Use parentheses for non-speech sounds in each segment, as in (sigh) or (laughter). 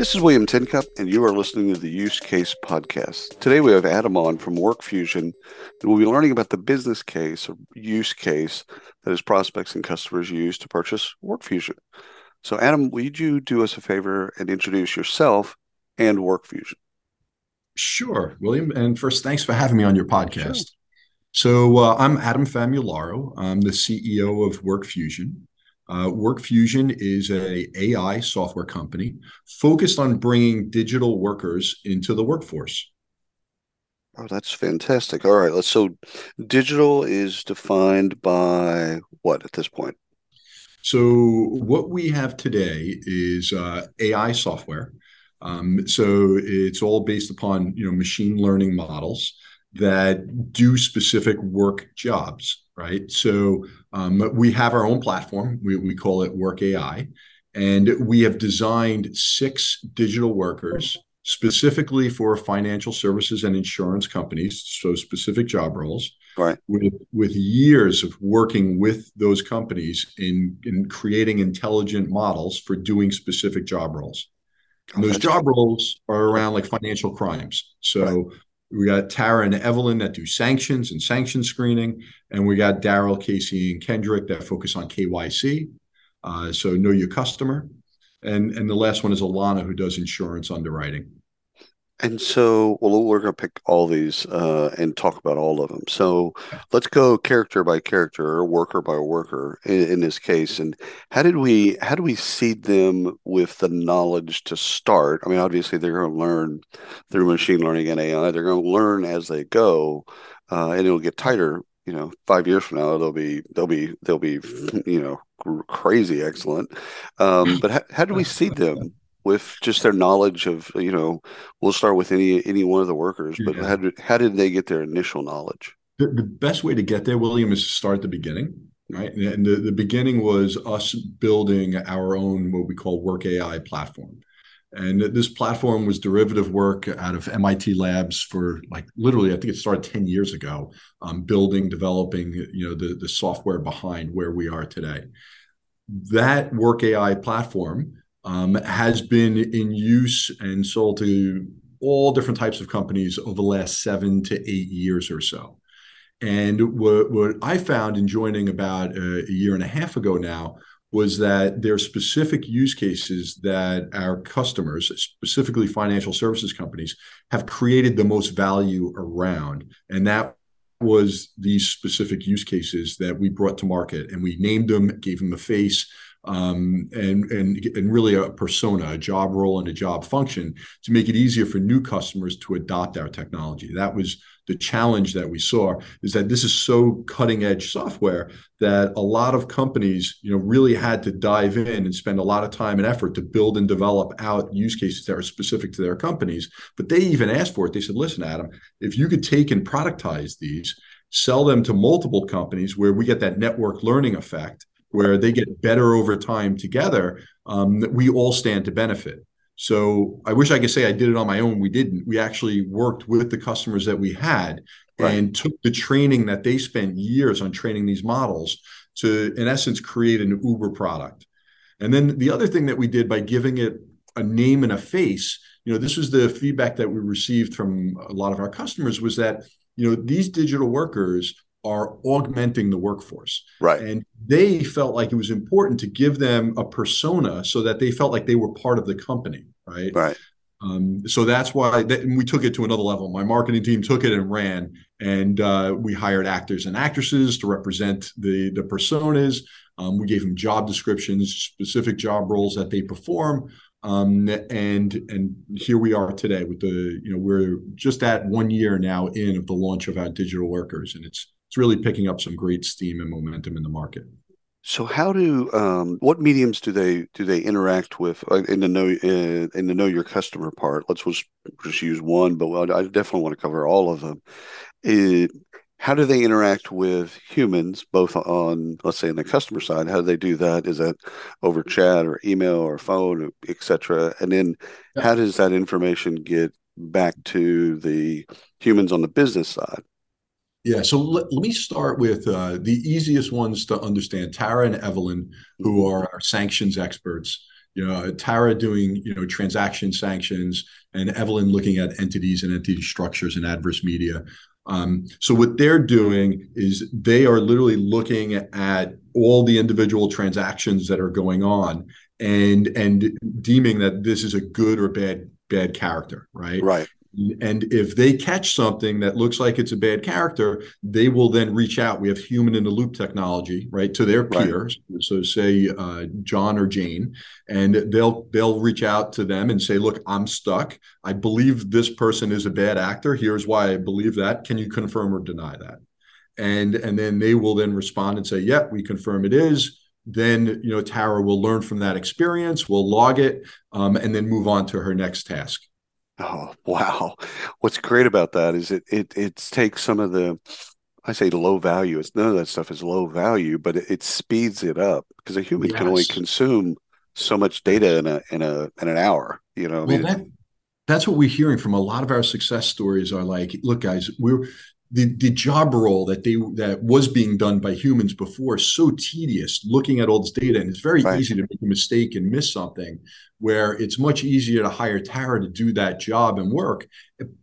This is William Tincup, and you are listening to the Use Case Podcast. Today we have Adam on from WorkFusion, and we'll be learning about the business case or use case that his prospects and customers use to purchase WorkFusion. So, Adam, would you do us a favor and introduce yourself and WorkFusion? Sure, William. And first, thanks for having me on your podcast. Sure. So, uh, I'm Adam Famularo. I'm the CEO of WorkFusion. Uh, WorkFusion is a AI software company focused on bringing digital workers into the workforce. Oh, that's fantastic. All right, let's. So, digital is defined by what at this point? So, what we have today is uh, AI software. Um, so, it's all based upon you know machine learning models that do specific work jobs, right? So um, we have our own platform. We, we call it Work AI. And we have designed six digital workers specifically for financial services and insurance companies, so specific job roles. Right. With, with years of working with those companies in, in creating intelligent models for doing specific job roles. And those job roles are around like financial crimes. So. We got Tara and Evelyn that do sanctions and sanction screening, and we got Daryl, Casey, and Kendrick that focus on KYC. Uh, so know your customer, and and the last one is Alana who does insurance underwriting. And so, well, we're going to pick all these uh, and talk about all of them. So let's go character by character or worker by worker in, in, this case. And how did we how do we seed them with the knowledge to start? I mean, obviously they're going to learn through machine learning and AI. They're going to learn as they go, uh, and it'll get tighter. You know, five years from now, they'll be they'll be they'll be (laughs) you know crazy excellent. Um, but how, how do we seed them with just their knowledge of you know we'll start with any any one of the workers but yeah. how did how did they get their initial knowledge the, the best way to get there william is to start at the beginning right and the, the beginning was us building our own what we call work ai platform and this platform was derivative work out of MIT labs for like literally, I think it started 10 years ago, um, building, developing, you know, the, the software behind where we are today. That work AI platform um, has been in use and sold to all different types of companies over the last seven to eight years or so. And what, what I found in joining about a, a year and a half ago now was that there are specific use cases that our customers, specifically financial services companies, have created the most value around. And that was these specific use cases that we brought to market. And we named them, gave them a face, um, and and and really a persona, a job role, and a job function to make it easier for new customers to adopt our technology. That was the challenge that we saw is that this is so cutting edge software that a lot of companies you know really had to dive in and spend a lot of time and effort to build and develop out use cases that are specific to their companies but they even asked for it they said listen adam if you could take and productize these sell them to multiple companies where we get that network learning effect where they get better over time together, um, we all stand to benefit. So I wish I could say I did it on my own. We didn't. We actually worked with the customers that we had right. and took the training that they spent years on training these models to, in essence, create an Uber product. And then the other thing that we did by giving it a name and a face, you know, this was the feedback that we received from a lot of our customers was that, you know, these digital workers are augmenting the workforce. Right. And they felt like it was important to give them a persona so that they felt like they were part of the company. Right. Right. Um, so that's why that, we took it to another level. My marketing team took it and ran, and uh, we hired actors and actresses to represent the the personas. Um, we gave them job descriptions, specific job roles that they perform, um, and and here we are today with the you know we're just at one year now in of the launch of our digital workers, and it's it's really picking up some great steam and momentum in the market. So, how do um, what mediums do they do they interact with uh, in the know uh, in the know your customer part? Let's just, just use one, but I definitely want to cover all of them. It, how do they interact with humans both on let's say on the customer side how do they do that is that over chat or email or phone etc and then yeah. how does that information get back to the humans on the business side yeah, so let, let me start with uh, the easiest ones to understand. Tara and Evelyn, who mm-hmm. are our sanctions experts. You know, Tara doing you know transaction sanctions, and Evelyn looking at entities and entity structures and adverse media. Um, so what they're doing is they are literally looking at all the individual transactions that are going on and and deeming that this is a good or bad bad character, right? Right. And if they catch something that looks like it's a bad character, they will then reach out. We have human in the loop technology, right, to their peers. Right. So say uh, John or Jane, and they'll they'll reach out to them and say, "Look, I'm stuck. I believe this person is a bad actor. Here's why I believe that. Can you confirm or deny that?" And and then they will then respond and say, "Yep, yeah, we confirm it is." Then you know Tara will learn from that experience. We'll log it, um, and then move on to her next task. Oh (laughs) wow! What's great about that is it it it takes some of the I say low value. It's none of that stuff is low value, but it, it speeds it up because a human yes. can only consume so much data in a in a in an hour. You know, well, I mean, that, that's what we're hearing from a lot of our success stories. Are like, look, guys, we're the, the job role that they that was being done by humans before so tedious looking at all this data and it's very right. easy to make a mistake and miss something where it's much easier to hire tara to do that job and work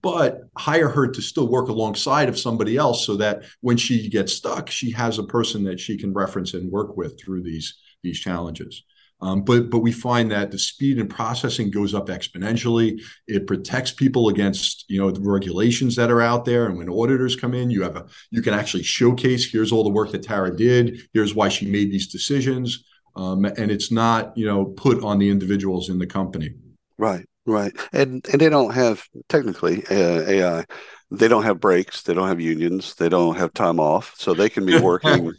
but hire her to still work alongside of somebody else so that when she gets stuck she has a person that she can reference and work with through these these challenges um, but but we find that the speed and processing goes up exponentially. It protects people against you know the regulations that are out there. And when auditors come in, you have a you can actually showcase here's all the work that Tara did. Here's why she made these decisions. Um, and it's not you know put on the individuals in the company. Right, right, and and they don't have technically uh, AI they don't have breaks, they don't have unions, they don't have time off, so they can be (laughs) working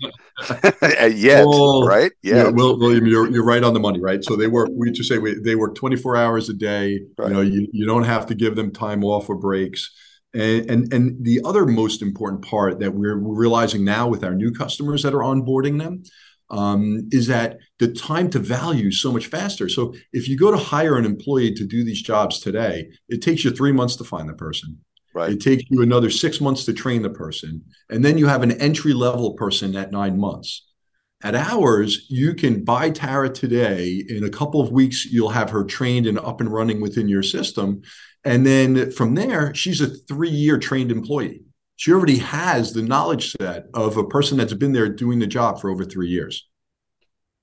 (laughs) yet, well, right? Yeah, well, William, you're you're right on the money, right? So they work. We just say we, they work 24 hours a day. Right. You know, you, you don't have to give them time off or breaks. And, and and the other most important part that we're realizing now with our new customers that are onboarding them um, is that the time to value so much faster. So if you go to hire an employee to do these jobs today, it takes you three months to find the person. Right. It takes you another six months to train the person. And then you have an entry level person at nine months. At ours, you can buy Tara today. In a couple of weeks, you'll have her trained and up and running within your system. And then from there, she's a three year trained employee. She already has the knowledge set of a person that's been there doing the job for over three years.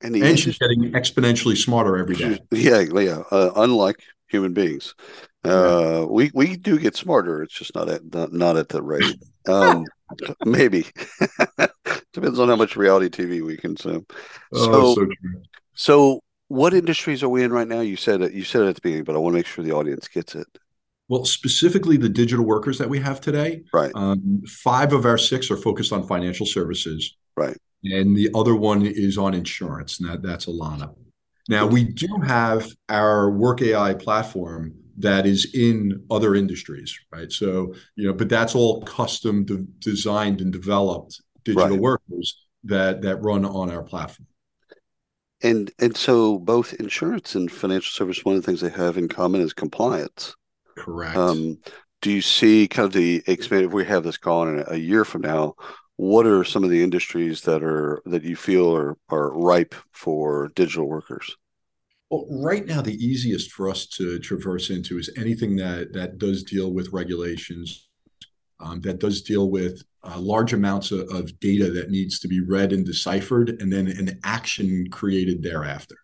And, and she's getting exponentially smarter every day. (laughs) Yeah, yeah. Uh, unlike human beings, uh, we we do get smarter. It's just not at not, not at the rate. Um, maybe (laughs) depends on how much reality TV we consume. Oh, so, so, so, what industries are we in right now? You said it. You said it at the beginning, but I want to make sure the audience gets it. Well, specifically the digital workers that we have today. Right. Um, five of our six are focused on financial services. Right. And the other one is on insurance, and that, that's Alana. Now we do have our Work AI platform that is in other industries, right? So, you know, but that's all custom de- designed and developed digital right. workers that that run on our platform. And and so both insurance and financial service, one of the things they have in common is compliance. Correct. Um, do you see kind of the expand if we have this call in a year from now? What are some of the industries that are that you feel are are ripe for digital workers? Well, right now, the easiest for us to traverse into is anything that that does deal with regulations, um, that does deal with uh, large amounts of, of, data that needs to be read and deciphered, and then an action created thereafter.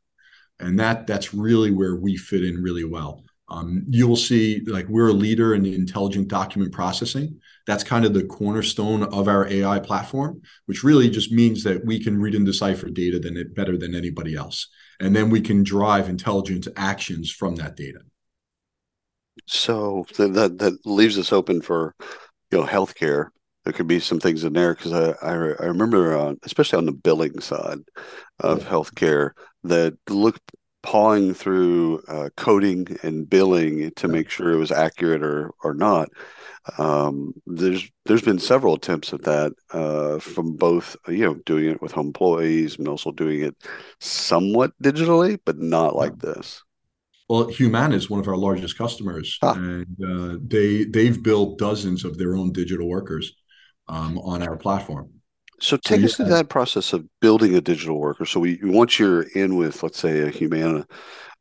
And that that's really where we fit in really well. Um, you'll see, like we're a leader in intelligent document processing. That's kind of the cornerstone of our AI platform, which really just means that we can read and decipher data than it better than anybody else and then we can drive intelligent actions from that data. So that that leaves us open for you know healthcare. There could be some things in there because I, I, I remember on especially on the billing side of yeah. healthcare that look pawing through uh, coding and billing to make sure it was accurate or or not. Um, there's there's been several attempts at that uh, from both you know doing it with home employees and also doing it somewhat digitally, but not like this. Well, Humana is one of our largest customers, ah. and uh, they they've built dozens of their own digital workers um, on our platform. So take us through that process of building a digital worker. So we once you're in with, let's say, a Humana,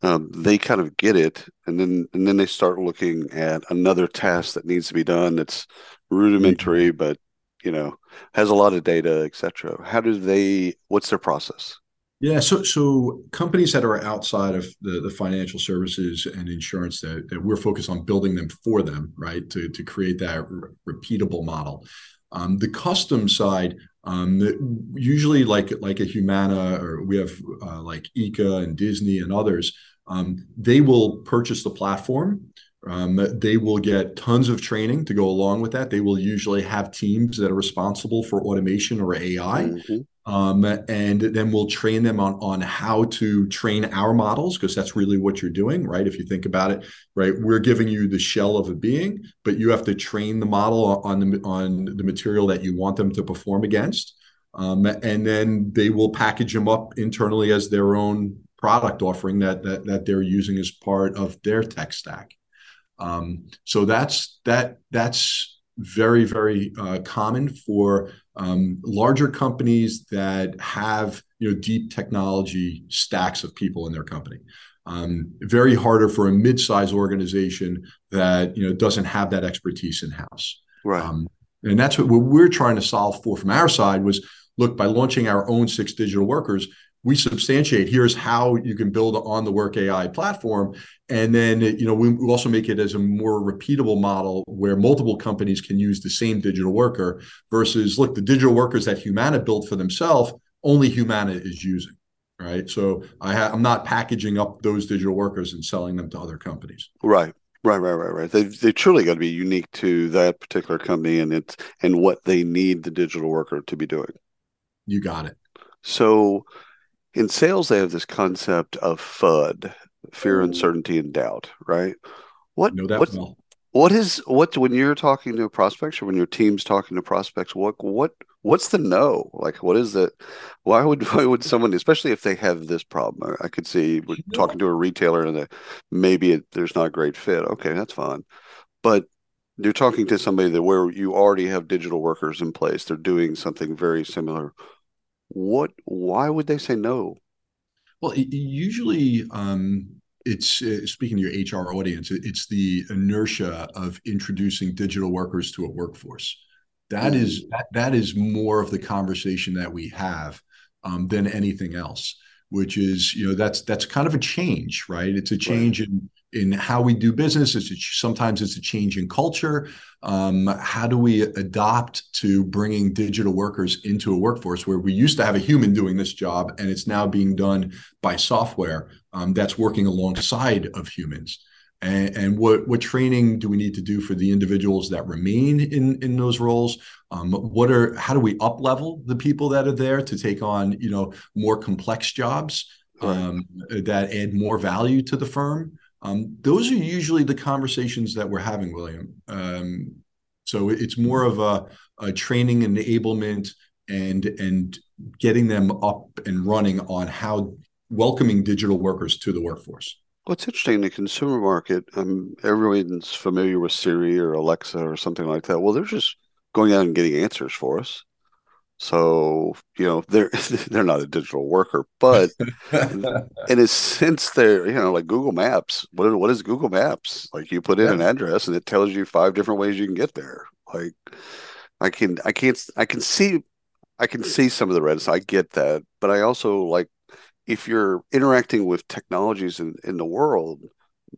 um, they kind of get it, and then and then they start looking at another task that needs to be done that's rudimentary, mm-hmm. but you know has a lot of data, etc. How do they? What's their process? Yeah, so so companies that are outside of the, the financial services and insurance that, that we're focused on building them for them, right? To, to create that re- repeatable model. Um, the custom side, um, usually like like a Humana or we have uh, like ICA and Disney and others, um, they will purchase the platform. Um, they will get tons of training to go along with that. They will usually have teams that are responsible for automation or AI. Mm-hmm. Um, and then we'll train them on on how to train our models because that's really what you're doing, right? If you think about it, right, we're giving you the shell of a being, but you have to train the model on the on the material that you want them to perform against, um, and then they will package them up internally as their own product offering that that that they're using as part of their tech stack. Um, so that's that that's very very uh, common for um, larger companies that have you know deep technology stacks of people in their company. Um, very harder for a mid-sized organization that you know doesn't have that expertise in house. Right. Um, and that's what, what we're trying to solve for from our side was look by launching our own six digital workers we substantiate here's how you can build on the work ai platform and then you know we also make it as a more repeatable model where multiple companies can use the same digital worker versus look the digital workers that humana built for themselves only humana is using right so i ha- i'm not packaging up those digital workers and selling them to other companies right Right, right, right, right. They they truly got to be unique to that particular company and it's and what they need the digital worker to be doing. You got it. So in sales they have this concept of FUD, fear, uncertainty, and doubt, right? What know that what, what is what when you're talking to prospects or when your team's talking to prospects, what what what's the no? Like what is it? Why would (laughs) why would someone, especially if they have this problem? I could see we're talking to a retailer and that maybe it, there's not a great fit. Okay, that's fine. But you're talking to somebody that where you already have digital workers in place, they're doing something very similar what why would they say no well it, usually um, it's uh, speaking to your hr audience it, it's the inertia of introducing digital workers to a workforce That mm. is that, that is more of the conversation that we have um, than anything else which is you know that's that's kind of a change right it's a change right. in in how we do business. It's a, sometimes it's a change in culture. Um, how do we adopt to bringing digital workers into a workforce where we used to have a human doing this job and it's now being done by software um, that's working alongside of humans? And, and, what what training do we need to do for the individuals that remain in in those roles? Um, what are how do we up level the people that are there to take on you know more complex jobs um, that add more value to the firm um, those are usually the conversations that we're having, William. Um, so it's more of a, a, training enablement and and getting them up and running on how welcoming digital workers to the workforce. What's interesting, the consumer market, um, everyone's familiar with Siri or Alexa or something like that. Well, they're just going out and getting answers for us. So you know they're (laughs) they're not a digital worker, but in a sense they're you know like Google Maps. What what is Google Maps? Like you put in yeah. an address and it tells you five different ways you can get there. Like I can I can't I can see I can see some of the reticence. I get that, but I also like if you're interacting with technologies in in the world,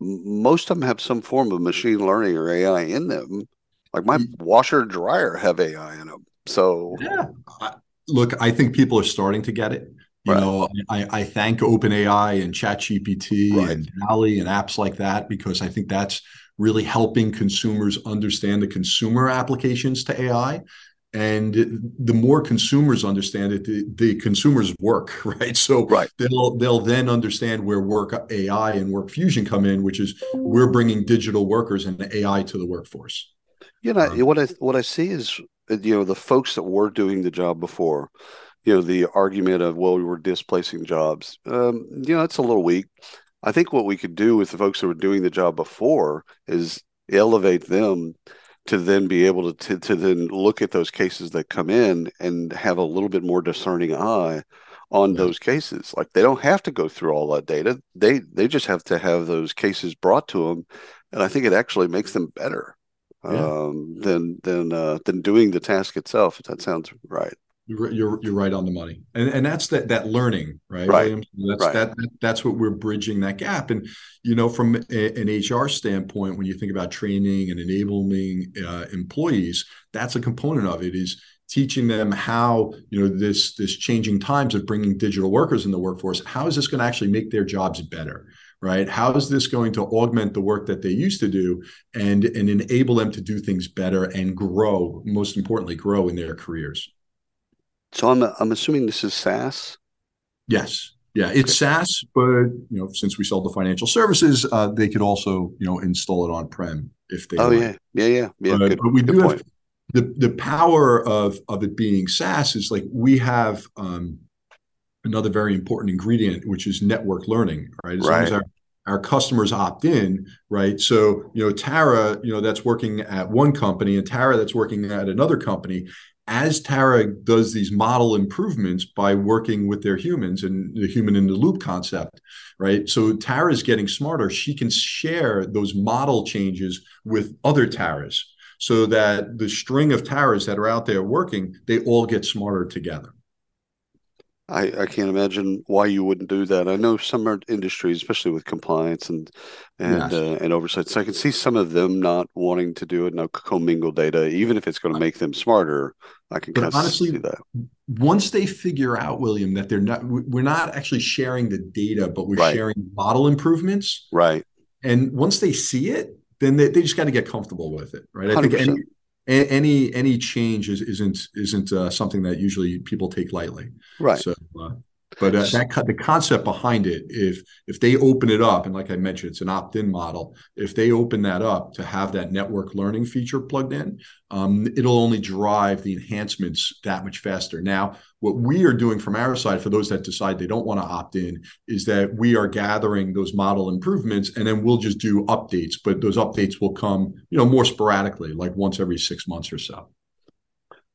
most of them have some form of machine learning or AI in them. Like my mm. washer dryer have AI in them. So yeah, look, I think people are starting to get it. You right. know, I, I thank OpenAI and ChatGPT right. and DALL-E and apps like that because I think that's really helping consumers understand the consumer applications to AI. and the more consumers understand it the, the, consumers work (laughs) right so right. they'll they'll then understand where work ai and work fusion come in which is we're bringing digital workers and ai to the workforce you know um, what i what i see is you know the folks that were doing the job before you know the argument of well we were displacing jobs um, you know it's a little weak. I think what we could do with the folks that were doing the job before is elevate them to then be able to, to, to then look at those cases that come in and have a little bit more discerning eye on yeah. those cases. Like they don't have to go through all that data. They they just have to have those cases brought to them and i think it actually makes them better yeah. um, than than uh, than doing the task itself if that sounds right you're, you're you're right on the money, and and that's that that learning, right? Right. That's right. That, that, that's what we're bridging that gap, and you know, from a, an HR standpoint, when you think about training and enabling uh, employees, that's a component of it. Is teaching them how you know this this changing times of bringing digital workers in the workforce. How is this going to actually make their jobs better? Right how is this going to augment the work that they used to do and and enable them to do things better and grow most importantly grow in their careers so I'm I'm assuming this is SaaS. Yes. Yeah, it's okay. SaaS, but you know, since we sell the financial services, uh, they could also you know install it on prem if they. Oh want. yeah, yeah, yeah, yeah. But, good, but we do point. have the the power of of it being SaaS is like we have um, another very important ingredient, which is network learning. Right, as right. long as our our customers opt in, right? So, you know, Tara, you know, that's working at one company and Tara that's working at another company, as Tara does these model improvements by working with their humans and the human in the loop concept, right? So Tara is getting smarter. She can share those model changes with other Taras so that the string of Taras that are out there working, they all get smarter together. I, I can't imagine why you wouldn't do that. I know some industries, especially with compliance and and yes. uh, and oversight, so I can see some of them not wanting to do it, no commingle data, even if it's going to make them smarter. I can but honestly, see that. Once they figure out, William, that they're not, we're not actually sharing the data, but we're right. sharing model improvements. Right. And once they see it, then they, they just got to get comfortable with it, right? I 100%. think any any any change is, isn't isn't uh, something that usually people take lightly. Right. So, uh, but uh, that the concept behind it, if if they open it up, and like I mentioned, it's an opt-in model. If they open that up to have that network learning feature plugged in, um, it'll only drive the enhancements that much faster. Now, what we are doing from our side for those that decide they don't want to opt in is that we are gathering those model improvements, and then we'll just do updates. But those updates will come, you know, more sporadically, like once every six months or so.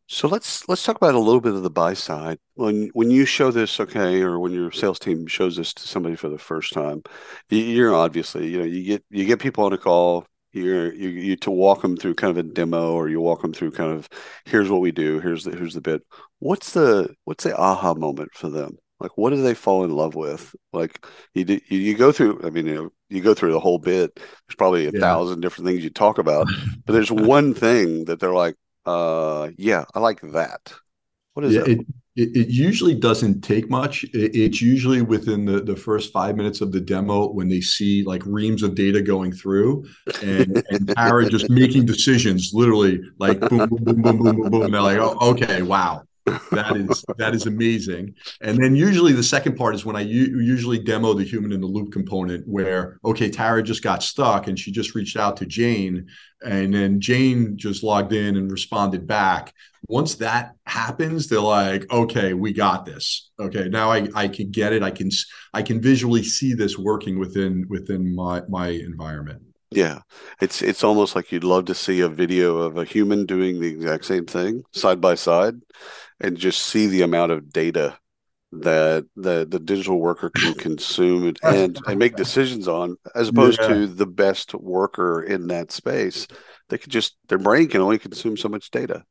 So let's let's talk about a little bit of the buy side. When when you show this, okay, or when your sales team shows this to somebody for the first time, you're obviously you know you get you get people on a call. You're you, you to walk them through kind of a demo, or you walk them through kind of here's what we do. Here's the here's the bit. What's the what's the aha moment for them? Like what do they fall in love with? Like you you, you go through. I mean, you know, you go through the whole bit. There's probably a yeah. thousand different things you talk about, (laughs) but there's one thing that they're like, uh, yeah, I like that. What is yeah, it? It, it usually doesn't take much. It, it's usually within the, the first five minutes of the demo when they see like reams of data going through and, and Tara just making decisions, literally like boom, boom, boom, boom, boom, boom, boom. And they're like, oh, okay, wow that is that is amazing. And then usually the second part is when I u- usually demo the human in the loop component, where okay, Tara just got stuck and she just reached out to Jane, and then Jane just logged in and responded back. Once that happens, they're like, okay, we got this. Okay, now I I can get it. I can I can visually see this working within within my my environment. Yeah, it's it's almost like you'd love to see a video of a human doing the exact same thing side by side, and just see the amount of data that the the digital worker can (coughs) consume and and make decisions on, as opposed yeah. to the best worker in that space. They could just their brain can only consume so much data.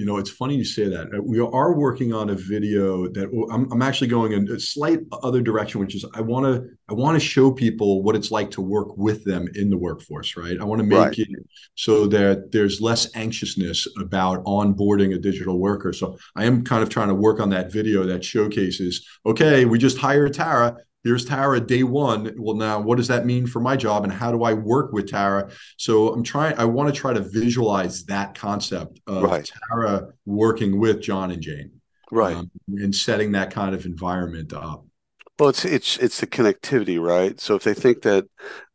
You know, it's funny you say that. Uh, we are working on a video that I'm, I'm actually going in a slight other direction, which is I want to I want to show people what it's like to work with them in the workforce, right? I want to make right. it so that there's less anxiousness about onboarding a digital worker. So I am kind of trying to work on that video that showcases, okay, we just hired Tara here's Tara day one. Well, now what does that mean for my job and how do I work with Tara? So I'm trying, I want to try to visualize that concept of right. Tara working with John and Jane. Right. Um, and setting that kind of environment up. Well, it's it's it's the connectivity, right? So if they think that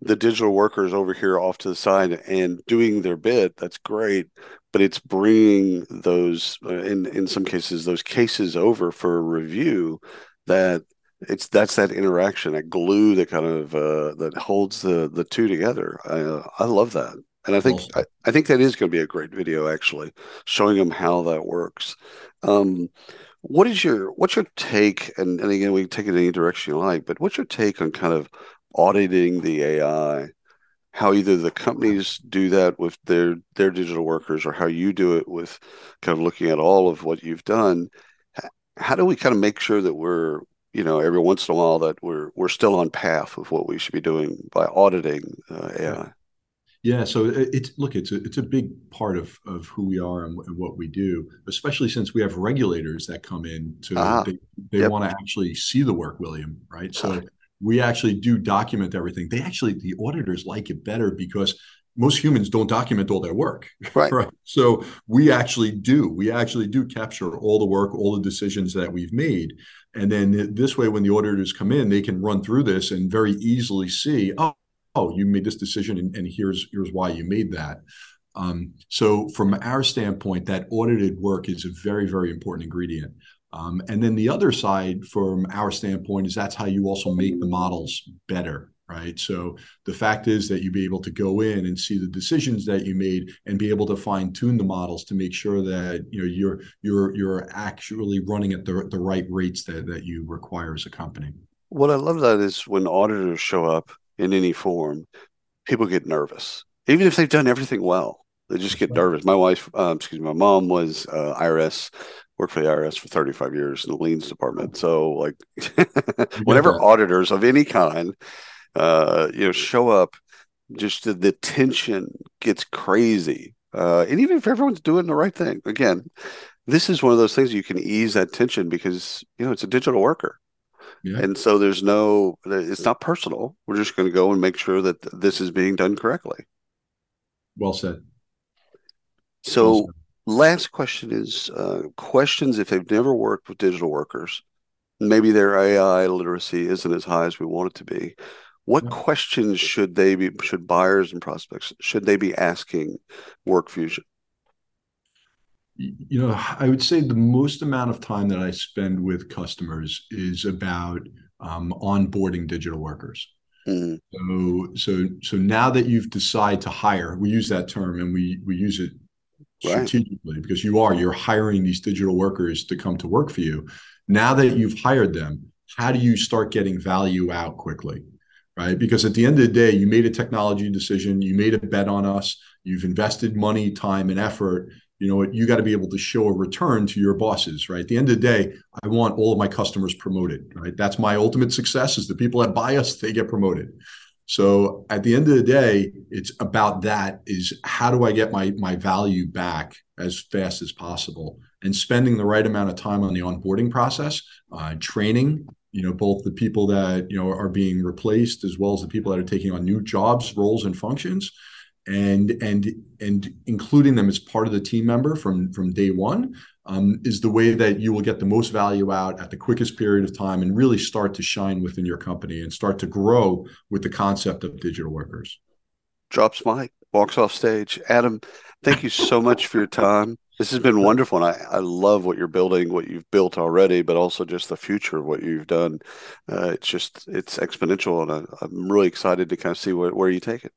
the digital workers over here off to the side and doing their bit, that's great. But it's bringing those, uh, in in some cases, those cases over for review. That it's that's that interaction, that glue that kind of uh, that holds the the two together. I uh, I love that, and I think I, I think that is going to be a great video, actually, showing them how that works. Um, what is your what's your take? And, and again, we can take it any direction you like, but what's your take on kind of auditing the AI? How either the companies do that with their their digital workers, or how you do it with kind of looking at all of what you've done. How do we kind of make sure that we're you know every once in a while that we're we're still on path of what we should be doing by auditing uh, AI? Yeah, so it's look, it's a it's a big part of of who we are and, and what we do, especially since we have regulators that come in to ah, they, they yep. want to actually see the work, William, right? So we actually do document everything. They actually the auditors like it better because most humans don't document all their work, (laughs) right? right? So we actually do. We actually do capture all the work, all the decisions that we've made, and then this way, when the auditors come in, they can run through this and very easily see, oh oh, you made this decision, and, and here's here's why you made that. Um, so from our standpoint, that audited work is a very very important ingredient. Um, and then the other side, from our standpoint, is that's how you also make the models better, right? So the fact is that you be able to go in and see the decisions that you made and be able to fine tune the models to make sure that you know you're you're you're actually running at the the right rates that that you require as a company. What I love that is when auditors show up in any form, people get nervous, even if they've done everything well. They just get nervous. My wife, um, excuse me, my mom was uh, IRS, worked for the IRS for 35 years in the liens department. So, like, (laughs) whenever auditors of any kind, uh, you know, show up, just the, the tension gets crazy. Uh, and even if everyone's doing the right thing, again, this is one of those things you can ease that tension because you know it's a digital worker. Yeah. And so there's no, it's not personal. We're just going to go and make sure that this is being done correctly. Well said. So, well said. last question is uh, questions if they've never worked with digital workers, maybe their AI literacy isn't as high as we want it to be. What questions should they be, should buyers and prospects, should they be asking WorkFusion? you know i would say the most amount of time that i spend with customers is about um, onboarding digital workers mm. so so so now that you've decided to hire we use that term and we we use it strategically right. because you are you're hiring these digital workers to come to work for you now that you've hired them how do you start getting value out quickly right? Because at the end of the day you made a technology decision you made a bet on us you've invested money time and effort. You know you got to be able to show a return to your bosses right? At the end of the day i want all of my customers promoted right? That's my ultimate success is the people that buy us they get promoted. So at the end of the day it's about that is how do i get my my value back as fast as possible? And spending the right amount of time on the onboarding process uh, training you know both the people that you know are being replaced as well as the people that are taking on new jobs roles and functions and and and including them as part of the team member from from day one um, is the way that you will get the most value out at the quickest period of time and really start to shine within your company and start to grow with the concept of digital workers. Drops mic, walks off stage. Adam, thank you so much for your time. This has been wonderful, and I, I love what you're building, what you've built already, but also just the future of what you've done. Uh, it's just it's exponential, and I, am really excited to kind of see where, where you take it.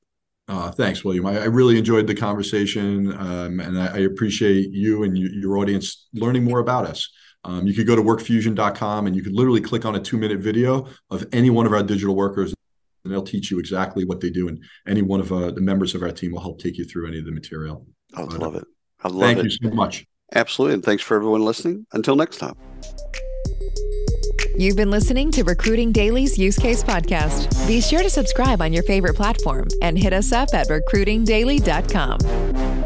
Uh, thanks, William. I, I, really enjoyed the conversation, um, and I, I, appreciate you and you, your audience learning more about us. Um, you could go to workfusion.com and you could literally click on a two minute video of any one of our digital workers, and they'll teach you exactly what they do. And any one of uh, the members of our team will help take you through any of the material. I love it. I love thank it. Thank you so much. Absolutely. And thanks for everyone listening. Until next time. You've been listening to Recruiting Daily's Use Case Podcast. Be sure to subscribe on your favorite platform and hit us up at recruitingdaily.com.